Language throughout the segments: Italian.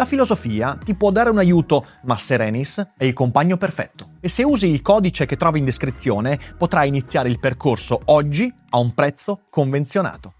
La filosofia ti può dare un aiuto, ma Serenis è il compagno perfetto. E se usi il codice che trovi in descrizione, potrai iniziare il percorso oggi a un prezzo convenzionato.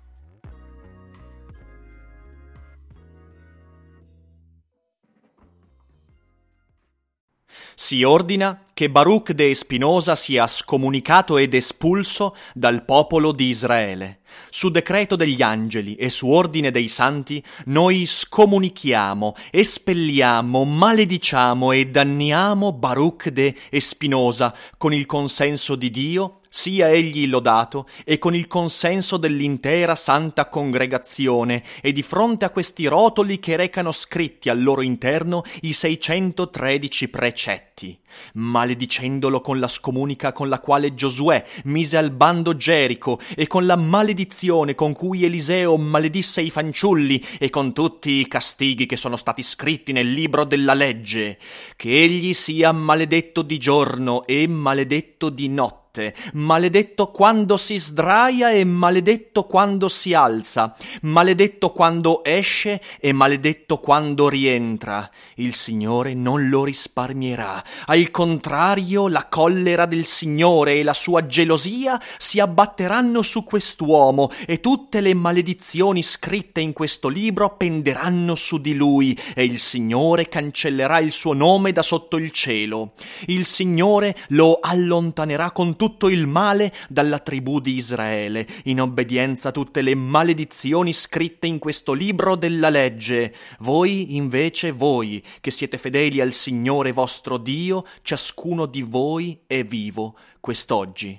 Si ordina che Baruch de Spinosa sia scomunicato ed espulso dal popolo di Israele. Su decreto degli angeli e su ordine dei santi, noi scomunichiamo, espelliamo, malediciamo e danniamo Baruch de Spinosa con il consenso di Dio sia egli lodato e con il consenso dell'intera santa congregazione e di fronte a questi rotoli che recano scritti al loro interno i 613 precetti, maledicendolo con la scomunica con la quale Giosuè mise al bando Gerico e con la maledizione con cui Eliseo maledisse i fanciulli e con tutti i castighi che sono stati scritti nel libro della legge, che egli sia maledetto di giorno e maledetto di notte notte, maledetto quando si sdraia e maledetto quando si alza, maledetto quando esce e maledetto quando rientra. Il Signore non lo risparmierà. Al contrario, la collera del Signore e la sua gelosia si abbatteranno su quest'uomo e tutte le maledizioni scritte in questo libro penderanno su di lui e il Signore cancellerà il suo nome da sotto il cielo. Il Signore lo allontanerà con tutto il male dalla tribù di Israele, in obbedienza a tutte le maledizioni scritte in questo libro della legge. Voi, invece, voi, che siete fedeli al Signore vostro Dio, ciascuno di voi è vivo quest'oggi.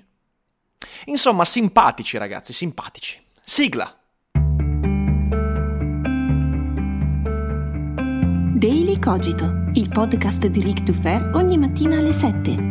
Insomma, simpatici ragazzi, simpatici. Sigla! Daily Cogito, il podcast di Rick Dufer ogni mattina alle 7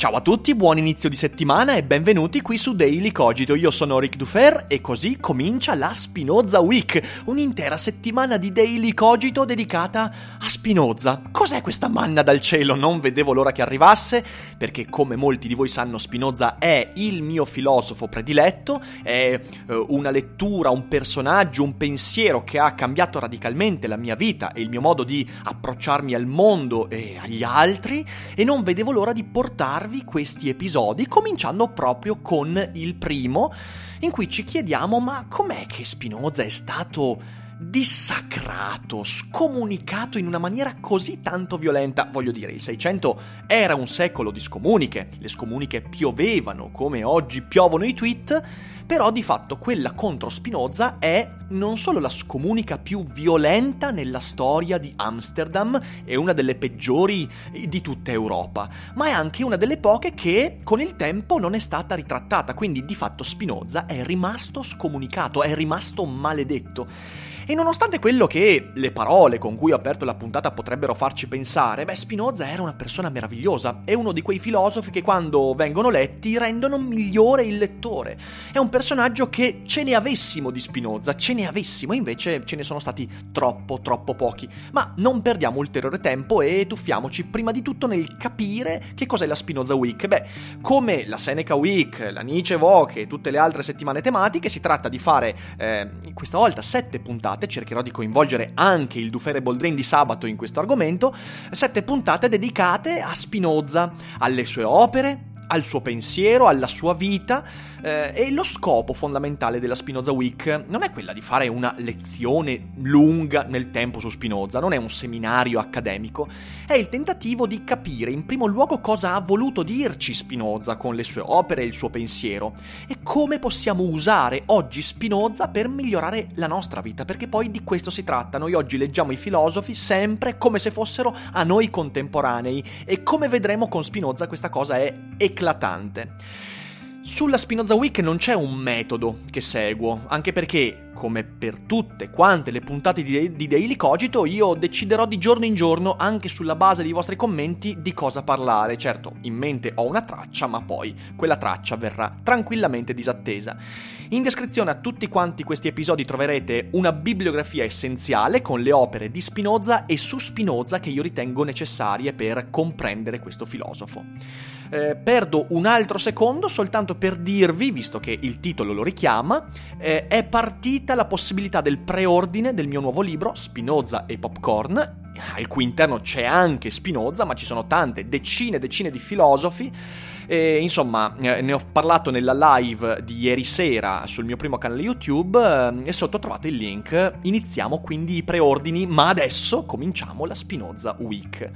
Ciao a tutti, buon inizio di settimana e benvenuti qui su Daily Cogito. Io sono Rick Dufer e così comincia la Spinoza Week, un'intera settimana di Daily Cogito dedicata a Spinoza. Cos'è questa manna dal cielo? Non vedevo l'ora che arrivasse, perché come molti di voi sanno Spinoza è il mio filosofo prediletto, è eh, una lettura, un personaggio, un pensiero che ha cambiato radicalmente la mia vita e il mio modo di approcciarmi al mondo e agli altri e non vedevo l'ora di portarvi darvi questi episodi, cominciando proprio con il primo, in cui ci chiediamo ma com'è che Spinoza è stato dissacrato, scomunicato in una maniera così tanto violenta. Voglio dire, il 600 era un secolo di scomuniche, le scomuniche piovevano come oggi piovono i tweet, però di fatto quella contro Spinoza è non solo la scomunica più violenta nella storia di Amsterdam e una delle peggiori di tutta Europa, ma è anche una delle poche che con il tempo non è stata ritrattata, quindi di fatto Spinoza è rimasto scomunicato, è rimasto maledetto. E nonostante quello che le parole con cui ho aperto la puntata potrebbero farci pensare, beh, Spinoza era una persona meravigliosa, è uno di quei filosofi che quando vengono letti rendono migliore il lettore. È un personaggio che ce ne avessimo di Spinoza, ce ne avessimo, invece ce ne sono stati troppo, troppo pochi. Ma non perdiamo ulteriore tempo e tuffiamoci prima di tutto nel capire che cos'è la Spinoza Week. Beh, come la Seneca Week, la Nietzsche Vogue e tutte le altre settimane tematiche, si tratta di fare eh, questa volta sette puntate, cercherò di coinvolgere anche il Dufere Boldrin di sabato in questo argomento, sette puntate dedicate a Spinoza, alle sue opere, al suo pensiero, alla sua vita, Eh, e lo scopo fondamentale della Spinoza Week non è quella di fare una lezione lunga nel tempo su Spinoza, non è un seminario accademico, è il tentativo di capire in primo luogo cosa ha voluto dirci Spinoza con le sue opere e il suo pensiero e come possiamo usare oggi Spinoza per migliorare la nostra vita, perché poi di questo si tratta. Noi oggi leggiamo i filosofi sempre come se fossero a noi contemporanei e come vedremo con Spinoza questa cosa è eclatante. Sulla Spinoza Week non c'è un metodo che seguo, anche perché, come per tutte quante le puntate di, di Daily Cogito, io deciderò di giorno in giorno, anche sulla base dei vostri commenti, di cosa parlare. Certo, in mente ho una traccia, ma poi quella traccia verrà tranquillamente disattesa. In descrizione a tutti quanti questi episodi troverete una bibliografia essenziale con le opere di Spinoza e su Spinoza che io ritengo necessarie per comprendere questo filosofo. Eh, perdo un altro secondo soltanto per dirvi, visto che il titolo lo richiama, eh, è partita la possibilità del preordine del mio nuovo libro, Spinoza e Popcorn, al cui interno c'è anche Spinoza, ma ci sono tante, decine e decine di filosofi. E, insomma, eh, ne ho parlato nella live di ieri sera sul mio primo canale YouTube eh, e sotto trovate il link. Iniziamo quindi i preordini, ma adesso cominciamo la Spinoza Week.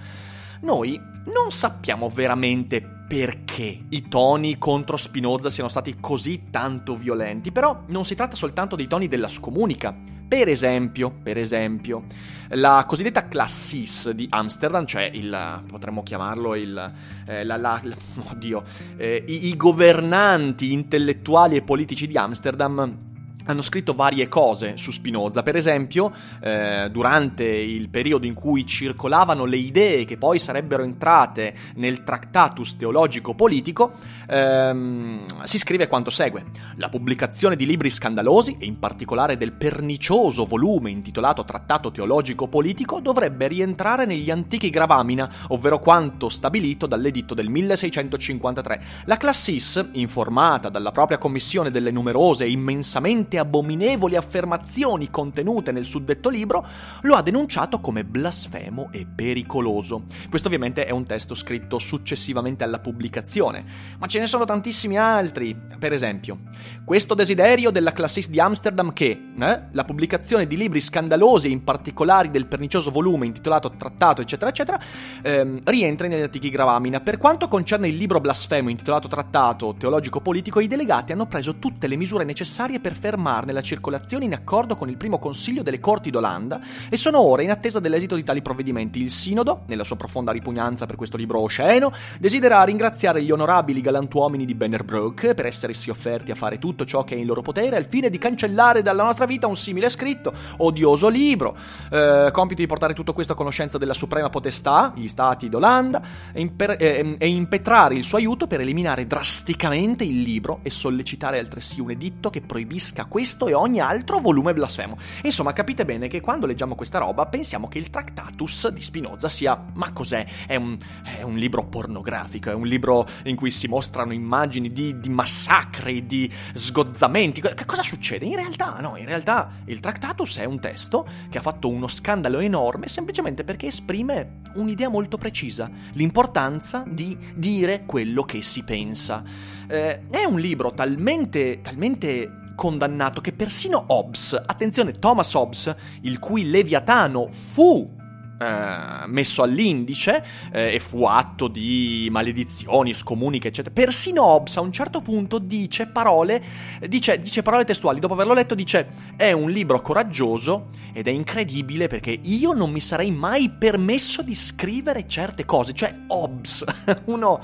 Noi non sappiamo veramente perché i toni contro Spinoza siano stati così tanto violenti, però non si tratta soltanto dei toni della scomunica. Per esempio, per esempio, la cosiddetta Classis di Amsterdam, cioè il, potremmo chiamarlo il, eh, la, la, la, oddio, eh, i, i governanti intellettuali e politici di Amsterdam hanno scritto varie cose su Spinoza, per esempio eh, durante il periodo in cui circolavano le idee che poi sarebbero entrate nel Tractatus teologico politico, ehm, si scrive quanto segue. La pubblicazione di libri scandalosi, e in particolare del pernicioso volume intitolato Trattato teologico politico, dovrebbe rientrare negli antichi gravamina, ovvero quanto stabilito dall'editto del 1653. La Classis, informata dalla propria commissione delle numerose e immensamente tante abominevoli affermazioni contenute nel suddetto libro, lo ha denunciato come blasfemo e pericoloso. Questo ovviamente è un testo scritto successivamente alla pubblicazione, ma ce ne sono tantissimi altri. Per esempio, questo desiderio della Classis di Amsterdam che eh, la pubblicazione di libri scandalosi, in particolare del pernicioso volume intitolato Trattato, eccetera, eccetera, ehm, rientra negli antichi gravamina. Per quanto concerne il libro blasfemo intitolato Trattato teologico-politico, i delegati hanno preso tutte le misure necessarie per fermare fermarne la circolazione in accordo con il primo consiglio delle Corti d'Olanda e sono ora in attesa dell'esito di tali provvedimenti. Il Sinodo, nella sua profonda ripugnanza per questo libro osceno, desidera ringraziare gli onorabili galantuomini di Bennerbrook per essersi offerti a fare tutto ciò che è in loro potere al fine di cancellare dalla nostra vita un simile scritto, odioso libro. Eh, compito di portare tutto questo a conoscenza della suprema potestà, gli stati d'Olanda, e, imper- eh, e impetrare il suo aiuto per eliminare drasticamente il libro e sollecitare altresì un editto che proibisca questo e ogni altro volume blasfemo. Insomma, capite bene che quando leggiamo questa roba pensiamo che il Tractatus di Spinoza sia, ma cos'è? È un, è un libro pornografico, è un libro in cui si mostrano immagini di, di massacri, di sgozzamenti. Che cosa succede? In realtà, no, in realtà il Tractatus è un testo che ha fatto uno scandalo enorme semplicemente perché esprime un'idea molto precisa, l'importanza di dire quello che si pensa. Eh, è un libro talmente, talmente condannato che persino Hobbes, attenzione Thomas Hobbes, il cui Leviatano fu Uh, messo all'indice eh, e fu atto di maledizioni, scomuniche, eccetera. Persino Hobbes a un certo punto dice parole, dice, dice, parole testuali, dopo averlo letto dice è un libro coraggioso ed è incredibile perché io non mi sarei mai permesso di scrivere certe cose, cioè Hobbes, uno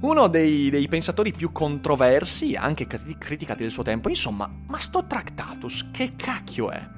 uno dei, dei, pensatori più controversi, anche criticati del suo tempo, insomma, ma sto Tractatus che cacchio è?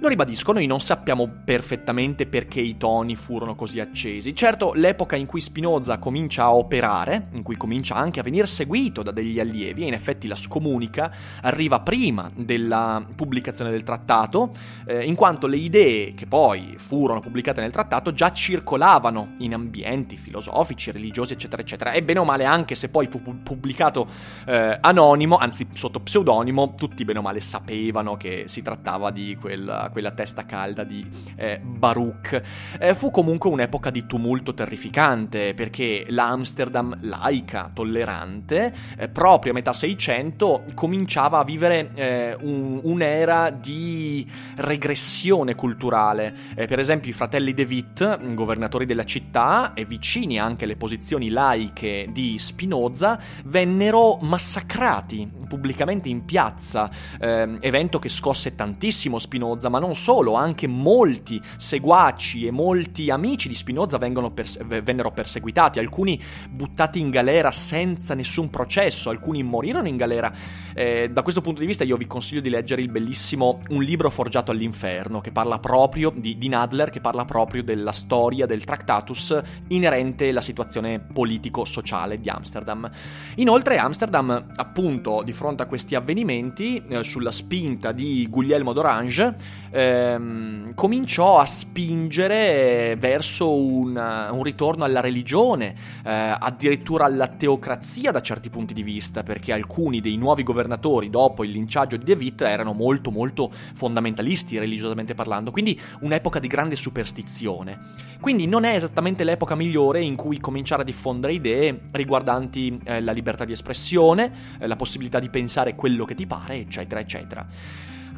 Lo ribadisco, noi non sappiamo perfettamente perché i toni furono così accesi. Certo, l'epoca in cui Spinoza comincia a operare, in cui comincia anche a venire seguito da degli allievi, e in effetti la scomunica arriva prima della pubblicazione del trattato, eh, in quanto le idee che poi furono pubblicate nel trattato già circolavano in ambienti filosofici, religiosi, eccetera, eccetera. E bene o male, anche se poi fu pubblicato eh, anonimo, anzi sotto pseudonimo, tutti bene o male sapevano che si trattava di quel quella, testa calda di eh, Baruch. Eh, fu comunque un'epoca di tumulto terrificante perché l'Amsterdam laica, tollerante, eh, proprio a metà 600 cominciava a vivere eh, un, un'era di regressione culturale. Eh, per esempio i fratelli De Witt, governatori della città e vicini anche alle posizioni laiche di Spinoza, vennero massacrati pubblicamente in piazza, eh, evento che scosse tantissimo Spinoza, ma non solo, anche molti seguaci e molti amici di Spinoza perse- vennero perseguitati, alcuni buttati in galera senza nessun processo, alcuni morirono in galera. Eh, da questo punto di vista io vi consiglio di leggere il bellissimo Un libro forgiato all'inferno, che parla proprio di, di Nadler, che parla proprio della storia del Tractatus inerente alla situazione politico-sociale di Amsterdam. Inoltre Amsterdam, appunto, di fronte a questi avvenimenti, eh, sulla spinta di Guglielmo d'Orange, ehm, cominciò a spingere verso un, un ritorno alla religione, eh, addirittura alla teocrazia da certi punti di vista, perché alcuni dei nuovi governatori dopo il linciaggio di De Witt erano molto molto fondamentalisti religiosamente parlando, quindi un'epoca di grande superstizione. Quindi non è esattamente l'epoca migliore in cui cominciare a diffondere idee riguardanti eh, la libertà di espressione, eh, la possibilità di pensare quello che ti pare, eccetera, eccetera.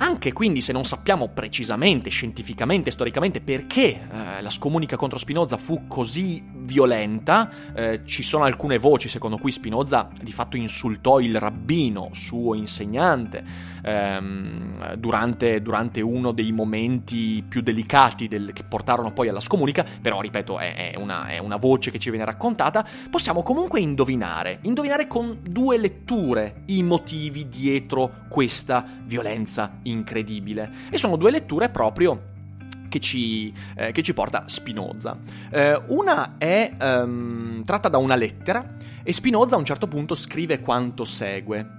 Anche quindi se non sappiamo precisamente, scientificamente, storicamente perché eh, la scomunica contro Spinoza fu così violenta, eh, ci sono alcune voci secondo cui Spinoza di fatto insultò il rabbino, suo insegnante, ehm, durante, durante, uno dei momenti più delicati del, che portarono poi alla scomunica, però ripeto è, è, una, è una voce che ci viene raccontata, possiamo comunque indovinare, indovinare con due letture i motivi dietro questa violenza incredibile. E sono due letture proprio che ci, eh, che ci, porta Spinoza. Eh, una è um, tratta da una lettera e Spinoza a un certo punto scrive quanto segue.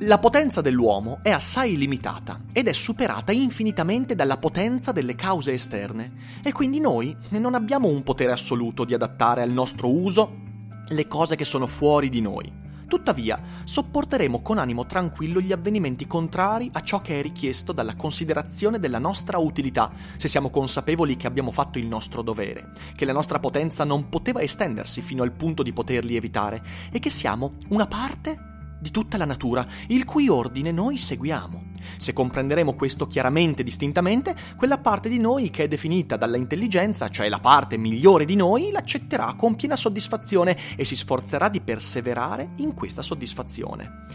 La potenza dell'uomo è assai limitata ed è superata infinitamente dalla potenza delle cause esterne e quindi noi non abbiamo un potere assoluto di adattare al nostro uso le cose che sono fuori di noi. Tuttavia, sopporteremo con animo tranquillo gli avvenimenti contrari a ciò che è richiesto dalla considerazione della nostra utilità, se siamo consapevoli che abbiamo fatto il nostro dovere, che la nostra potenza non poteva estendersi fino al punto di poterli evitare e che siamo una parte di tutta la natura, il cui ordine noi seguiamo. Se comprenderemo questo chiaramente e distintamente, quella parte di noi che è definita dalla intelligenza, cioè la parte migliore di noi, l'accetterà con piena soddisfazione e si sforzerà di perseverare in questa soddisfazione.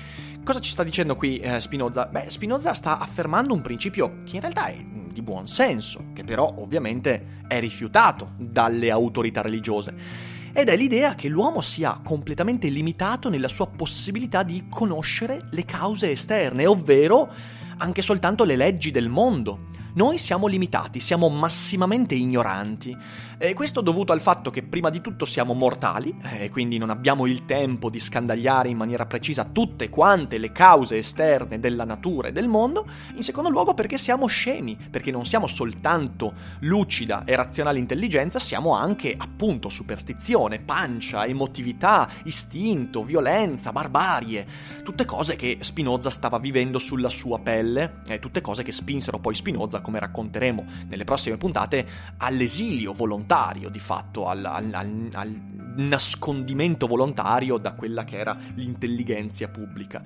Cosa ci sta dicendo qui eh, Spinoza? Beh, Spinoza sta affermando un principio che in realtà è di buon senso, che però ovviamente è rifiutato dalle autorità religiose ed è l'idea che l'uomo sia completamente limitato nella sua possibilità di conoscere le cause esterne, ovvero anche soltanto le leggi del mondo. Noi siamo limitati, siamo massimamente ignoranti. E questo dovuto al fatto che prima di tutto siamo mortali e eh, quindi non abbiamo il tempo di scandagliare in maniera precisa tutte quante le cause esterne della natura e del mondo, in secondo luogo perché siamo scemi, perché non siamo soltanto lucida e razionale intelligenza, siamo anche appunto superstizione, pancia, emotività, istinto, violenza, barbarie, tutte cose che Spinoza stava vivendo sulla sua pelle, e tutte cose che spinsero poi Spinoza, come racconteremo nelle prossime puntate, all'esilio volontario di fatto, al, al, al, al nascondimento volontario da quella che era l'intelligenza pubblica.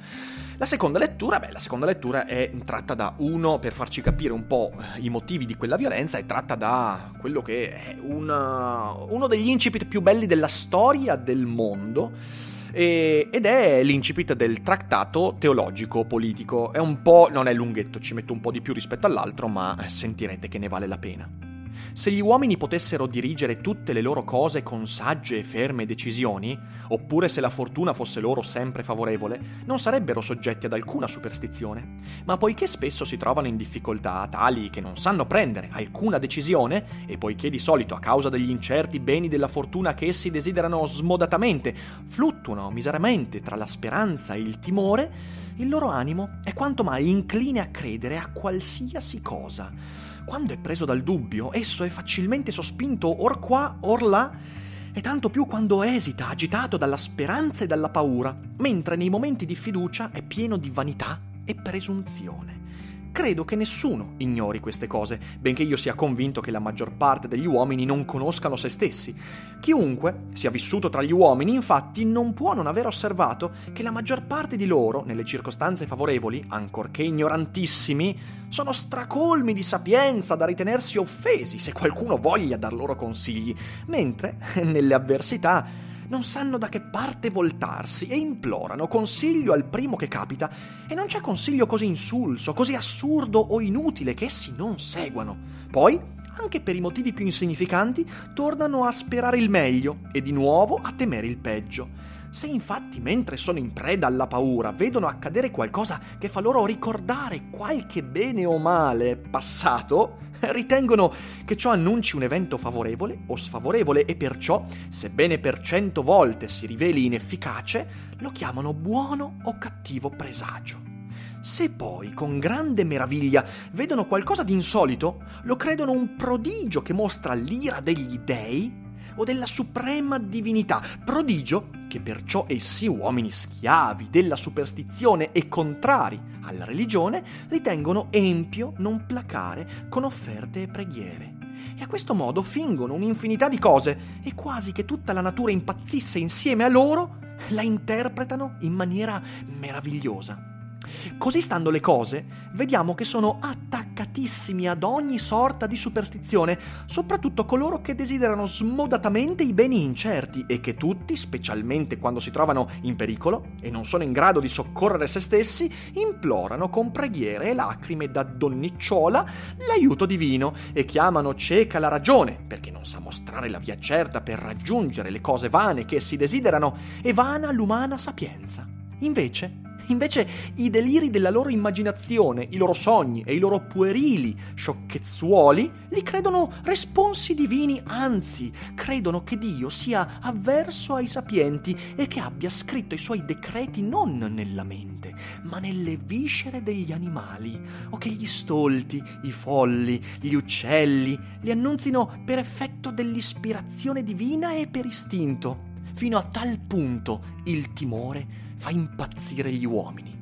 La seconda lettura, beh, la seconda lettura è tratta da uno, per farci capire un po' i motivi di quella violenza, è tratta da quello che è una, uno degli incipit più belli della storia del mondo. Ed è l'incipit del trattato teologico politico. È un po', non è lunghetto, ci metto un po' di più rispetto all'altro, ma sentirete che ne vale la pena. Se gli uomini potessero dirigere tutte le loro cose con sagge e ferme decisioni, oppure se la fortuna fosse loro sempre favorevole, non sarebbero soggetti ad alcuna superstizione. Ma poiché spesso si trovano in difficoltà tali che non sanno prendere alcuna decisione, e poiché di solito a causa degli incerti beni della fortuna che essi desiderano smodatamente, fluttuano miseramente tra la speranza e il timore, il loro animo è quanto mai incline a credere a qualsiasi cosa quando è preso dal dubbio, esso è facilmente sospinto or qua, or là, e tanto più quando esita, agitato dalla speranza e dalla paura, mentre nei momenti di fiducia è pieno di vanità e presunzione. Credo che nessuno ignori queste cose, benché io sia convinto che la maggior parte degli uomini non conoscano se stessi. Chiunque sia vissuto tra gli uomini, infatti, non può non aver osservato che la maggior parte di loro, nelle circostanze favorevoli, ancorché ignorantissimi, sono stracolmi di sapienza da ritenersi offesi se qualcuno voglia dar loro consigli, mentre nelle avversità non sanno da che parte voltarsi e implorano consiglio al primo che capita e non c'è consiglio così insulso, così assurdo o inutile che essi non seguano. Poi, anche per i motivi più insignificanti, tornano a sperare il meglio e di nuovo a temere il peggio. Se infatti mentre sono in preda alla paura vedono accadere qualcosa che fa loro ricordare qualche bene o male passato, ritengono che ciò annunci un evento favorevole o sfavorevole e perciò, sebbene per cento volte si riveli inefficace, lo chiamano buono o cattivo presagio. Se poi, con grande meraviglia, vedono qualcosa di insolito, lo credono un prodigio che mostra l'ira degli dei o della suprema divinità, prodigio che perciò essi, uomini schiavi della superstizione e contrari alla religione, ritengono empio non placare con offerte e preghiere. E a questo modo fingono un'infinità di cose e quasi che tutta la natura impazzisse insieme a loro, la interpretano in maniera meravigliosa. Così stando le cose, vediamo che sono attaccatissimi ad ogni sorta di superstizione, soprattutto coloro che desiderano smodatamente i beni incerti e che tutti, specialmente quando si trovano in pericolo e non sono in grado di soccorrere se stessi, implorano con preghiere e lacrime da donnicciola l'aiuto divino e chiamano cieca la ragione, perché non sa mostrare la via certa per raggiungere le cose vane che essi desiderano, e vana l'umana sapienza. Invece, Invece i deliri della loro immaginazione, i loro sogni e i loro puerili sciocchezzuoli li credono responsi divini, anzi, credono che Dio sia avverso ai sapienti e che abbia scritto i suoi decreti non nella mente, ma nelle viscere degli animali, o che gli stolti, i folli, gli uccelli li annunzino per effetto dell'ispirazione divina e per istinto. Fino a tal punto il timore fa impazzire gli uomini.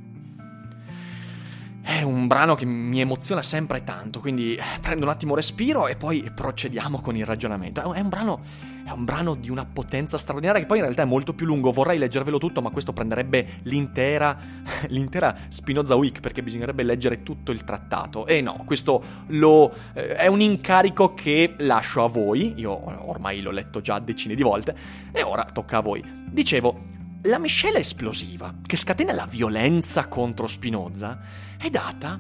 È un brano che mi emoziona sempre tanto, quindi eh, prendo un attimo respiro e poi procediamo con il ragionamento. È un brano, è un brano di una potenza straordinaria che poi in realtà è molto più lungo. Vorrei leggervelo tutto, ma questo prenderebbe l'intera, l'intera Spinoza Week perché bisognerebbe leggere tutto il trattato. E no, questo lo, eh, è un incarico che lascio a voi. Io ormai l'ho letto già decine di volte e ora tocca a voi. Dicevo, la miscela esplosiva che scatena la violenza contro Spinoza è data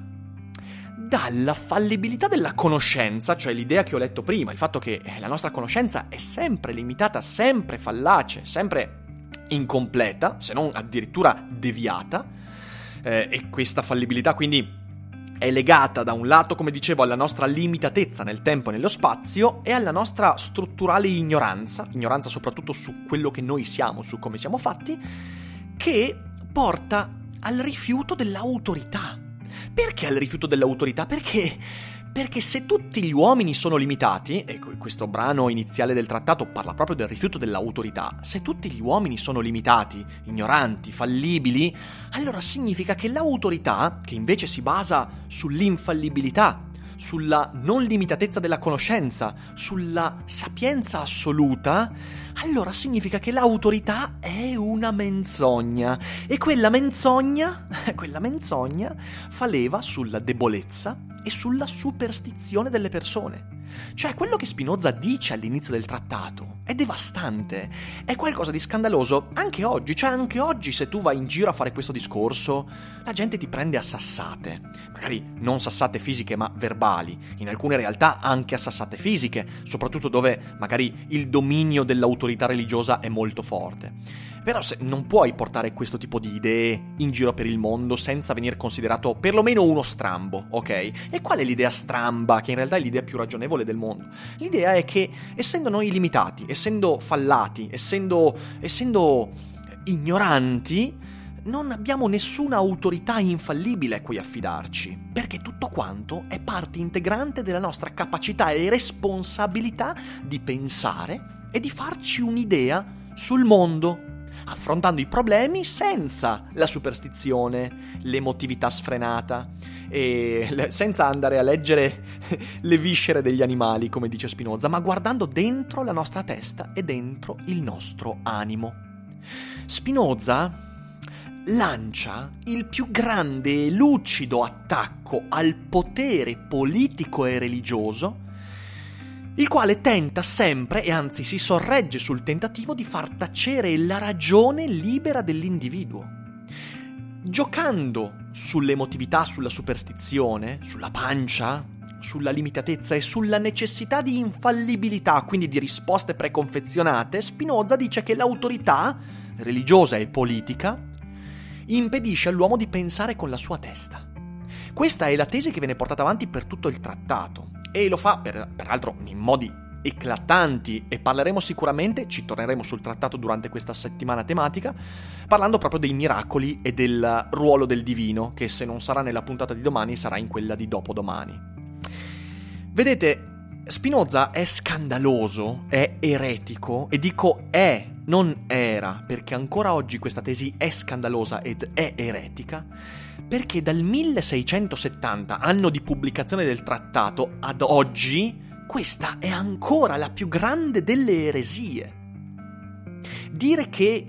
dalla fallibilità della conoscenza, cioè l'idea che ho letto prima, il fatto che eh, la nostra conoscenza è sempre limitata, sempre fallace, sempre incompleta, se non addirittura deviata, eh, e questa fallibilità quindi è legata da un lato, come dicevo, alla nostra limitatezza nel tempo e nello spazio e alla nostra strutturale ignoranza, ignoranza soprattutto su quello che noi siamo, su come siamo fatti, che porta al rifiuto dell'autorità. Perché al rifiuto dell'autorità? Perché perché se tutti gli uomini sono limitati, e questo brano iniziale del trattato parla proprio del rifiuto dell'autorità, se tutti gli uomini sono limitati, ignoranti, fallibili, allora significa che l'autorità, che invece si basa sull'infallibilità, sulla non limitatezza della conoscenza, sulla sapienza assoluta, allora significa che l'autorità è una menzogna. E quella menzogna, quella menzogna fa leva sulla debolezza e sulla superstizione delle persone. Cioè, quello che Spinoza dice all'inizio del trattato è devastante, è qualcosa di scandaloso anche oggi, cioè anche oggi se tu vai in giro a fare questo discorso, la gente ti prende a sassate, magari non sassate fisiche ma verbali, in alcune realtà anche a sassate fisiche, soprattutto dove magari il dominio dell'autorità religiosa è molto forte. Però non puoi portare questo tipo di idee in giro per il mondo senza venire considerato perlomeno uno strambo, ok? E qual è l'idea stramba, che in realtà è l'idea più ragionevole del mondo? L'idea è che, essendo noi limitati, essendo fallati, essendo, essendo ignoranti, non abbiamo nessuna autorità infallibile a cui affidarci, perché tutto quanto è parte integrante della nostra capacità e responsabilità di pensare e di farci un'idea sul mondo affrontando i problemi senza la superstizione, l'emotività sfrenata e senza andare a leggere le viscere degli animali, come dice Spinoza, ma guardando dentro la nostra testa e dentro il nostro animo. Spinoza lancia il più grande e lucido attacco al potere politico e religioso, il quale tenta sempre, e anzi si sorregge sul tentativo di far tacere la ragione libera dell'individuo. Giocando sull'emotività, sulla superstizione, sulla pancia, sulla limitatezza e sulla necessità di infallibilità, quindi di risposte preconfezionate, Spinoza dice che l'autorità religiosa e politica impedisce all'uomo di pensare con la sua testa. Questa è la tesi che viene portata avanti per tutto il trattato e lo fa per, peraltro in modi eclatanti e parleremo sicuramente, ci torneremo sul trattato durante questa settimana tematica, parlando proprio dei miracoli e del ruolo del divino, che se non sarà nella puntata di domani sarà in quella di dopodomani. Vedete, Spinoza è scandaloso, è eretico e dico è, non era, perché ancora oggi questa tesi è scandalosa ed è eretica, perché dal 1670, anno di pubblicazione del trattato, ad oggi, questa è ancora la più grande delle eresie. Dire che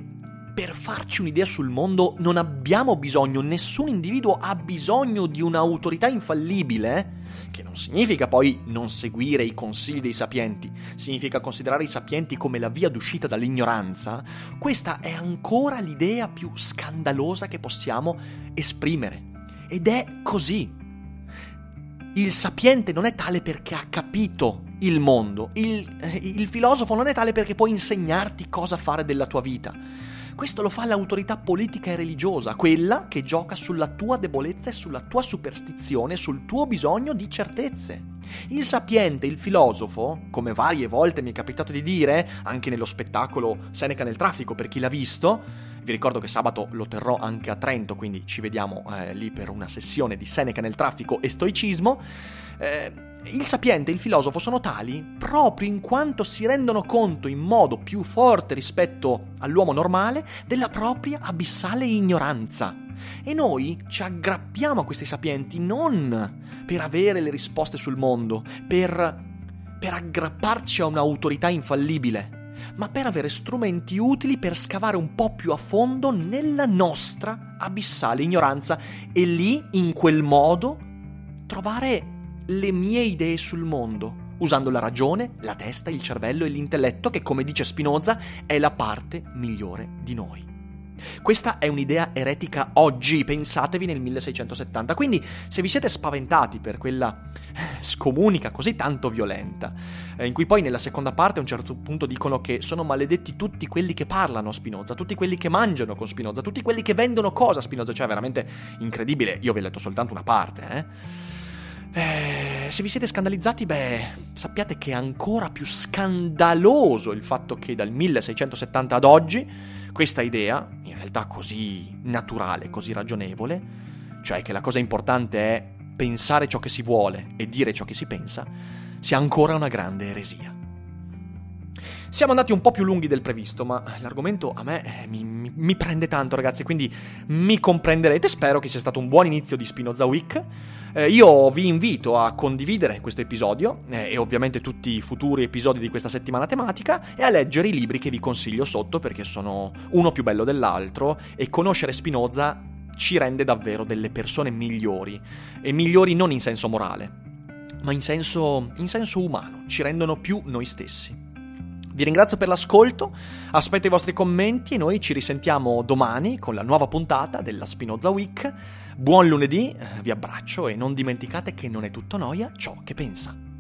per farci un'idea sul mondo non abbiamo bisogno, nessun individuo ha bisogno di un'autorità infallibile, che non significa poi non seguire i consigli dei sapienti, significa considerare i sapienti come la via d'uscita dall'ignoranza, questa è ancora l'idea più scandalosa che possiamo esprimere. Ed è così. Il sapiente non è tale perché ha capito il mondo, il, il filosofo non è tale perché può insegnarti cosa fare della tua vita. Questo lo fa l'autorità politica e religiosa, quella che gioca sulla tua debolezza e sulla tua superstizione, sul tuo bisogno di certezze. Il sapiente, il filosofo, come varie volte mi è capitato di dire, anche nello spettacolo Seneca nel traffico per chi l'ha visto, vi ricordo che sabato lo terrò anche a Trento, quindi ci vediamo eh, lì per una sessione di Seneca nel traffico e stoicismo. Eh, il sapiente e il filosofo sono tali proprio in quanto si rendono conto in modo più forte rispetto all'uomo normale della propria abissale ignoranza. E noi ci aggrappiamo a questi sapienti non per avere le risposte sul mondo, per, per aggrapparci a un'autorità infallibile, ma per avere strumenti utili per scavare un po' più a fondo nella nostra abissale ignoranza e lì, in quel modo, trovare le mie idee sul mondo, usando la ragione, la testa, il cervello e l'intelletto che, come dice Spinoza, è la parte migliore di noi. Questa è un'idea eretica oggi, pensatevi nel 1670, quindi se vi siete spaventati per quella eh, scomunica così tanto violenta, eh, in cui poi nella seconda parte a un certo punto dicono che sono maledetti tutti quelli che parlano a Spinoza, tutti quelli che mangiano con Spinoza, tutti quelli che vendono cosa a Spinoza, cioè veramente incredibile, io vi ho letto soltanto una parte, eh? Eh, se vi siete scandalizzati, beh, sappiate che è ancora più scandaloso il fatto che dal 1670 ad oggi questa idea, in realtà così naturale, così ragionevole, cioè che la cosa importante è pensare ciò che si vuole e dire ciò che si pensa, sia ancora una grande eresia. Siamo andati un po' più lunghi del previsto, ma l'argomento a me eh, mi, mi, mi prende tanto, ragazzi, quindi mi comprenderete. Spero che sia stato un buon inizio di Spinoza Week. Eh, io vi invito a condividere questo episodio eh, e ovviamente tutti i futuri episodi di questa settimana tematica e a leggere i libri che vi consiglio sotto perché sono uno più bello dell'altro e conoscere Spinoza ci rende davvero delle persone migliori e migliori non in senso morale, ma in senso, in senso umano, ci rendono più noi stessi. Vi ringrazio per l'ascolto, aspetto i vostri commenti e noi ci risentiamo domani con la nuova puntata della Spinoza Week. Buon lunedì, vi abbraccio e non dimenticate che non è tutto noia ciò che pensa.